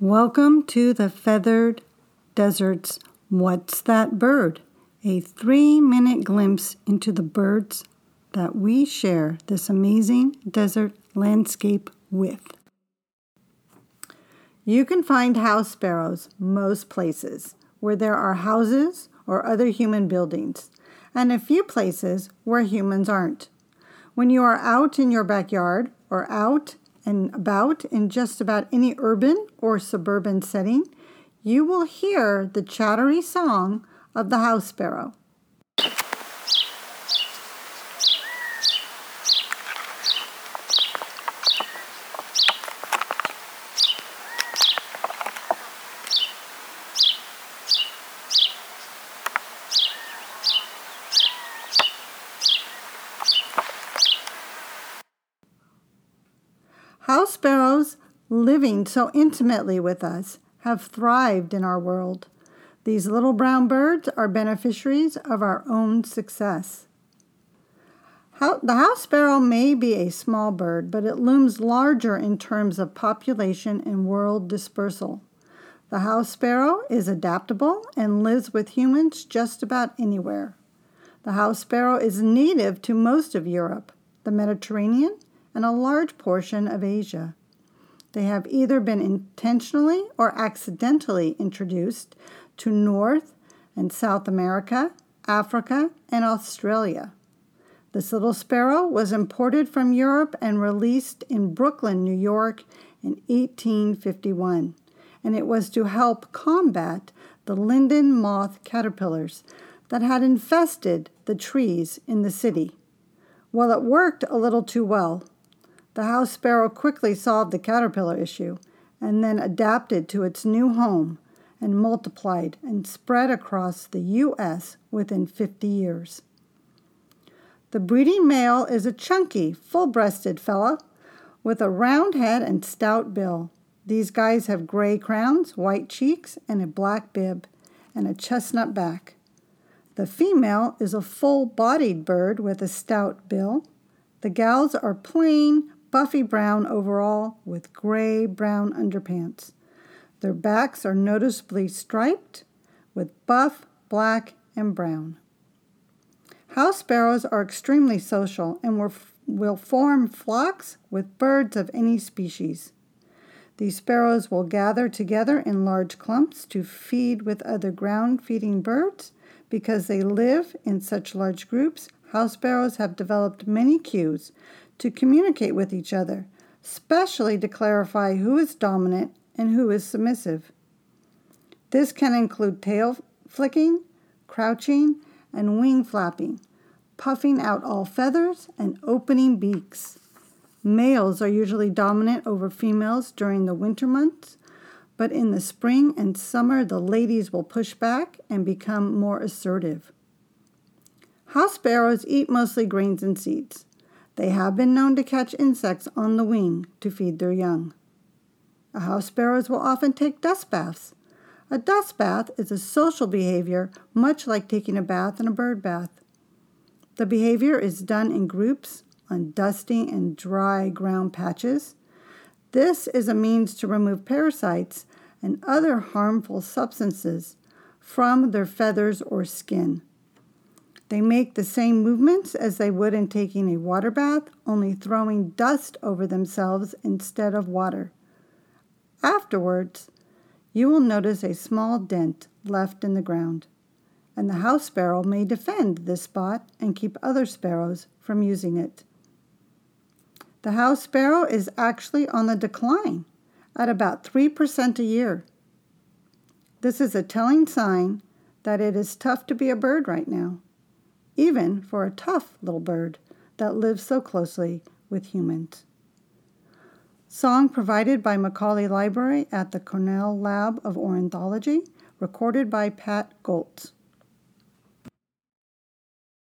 Welcome to the Feathered Desert's What's That Bird? A three minute glimpse into the birds that we share this amazing desert landscape with. You can find house sparrows most places where there are houses or other human buildings, and a few places where humans aren't. When you are out in your backyard or out and about in just about any urban or suburban setting, you will hear the chattery song of the house sparrow. House sparrows, living so intimately with us, have thrived in our world. These little brown birds are beneficiaries of our own success. The house sparrow may be a small bird, but it looms larger in terms of population and world dispersal. The house sparrow is adaptable and lives with humans just about anywhere. The house sparrow is native to most of Europe, the Mediterranean, and a large portion of Asia. They have either been intentionally or accidentally introduced to North and South America, Africa, and Australia. This little sparrow was imported from Europe and released in Brooklyn, New York in 1851, and it was to help combat the linden moth caterpillars that had infested the trees in the city. Well, it worked a little too well. The house sparrow quickly solved the caterpillar issue and then adapted to its new home and multiplied and spread across the U.S. within 50 years. The breeding male is a chunky, full breasted fella with a round head and stout bill. These guys have gray crowns, white cheeks, and a black bib, and a chestnut back. The female is a full bodied bird with a stout bill. The gals are plain, buffy brown overall with gray brown underparts. Their backs are noticeably striped with buff, black, and brown. House sparrows are extremely social and will form flocks with birds of any species. These sparrows will gather together in large clumps to feed with other ground feeding birds. Because they live in such large groups, house sparrows have developed many cues to communicate with each other, especially to clarify who is dominant and who is submissive. This can include tail flicking, crouching, and wing flapping, puffing out all feathers, and opening beaks. Males are usually dominant over females during the winter months, but in the spring and summer, the ladies will push back and become more assertive. House sparrows eat mostly grains and seeds. They have been known to catch insects on the wing to feed their young. House sparrows will often take dust baths. A dust bath is a social behavior much like taking a bath in a bird bath. The behavior is done in groups on dusty and dry ground patches. This is a means to remove parasites and other harmful substances from their feathers or skin. They make the same movements as they would in taking a water bath, only throwing dust over themselves instead of water. Afterwards, you will notice a small dent left in the ground, and the house sparrow may defend this spot and keep other sparrows from using it. The house sparrow is actually on the decline at about 3% a year. This is a telling sign that it is tough to be a bird right now even for a tough little bird that lives so closely with humans. Song provided by Macaulay Library at the Cornell Lab of Ornithology, recorded by Pat Goltz.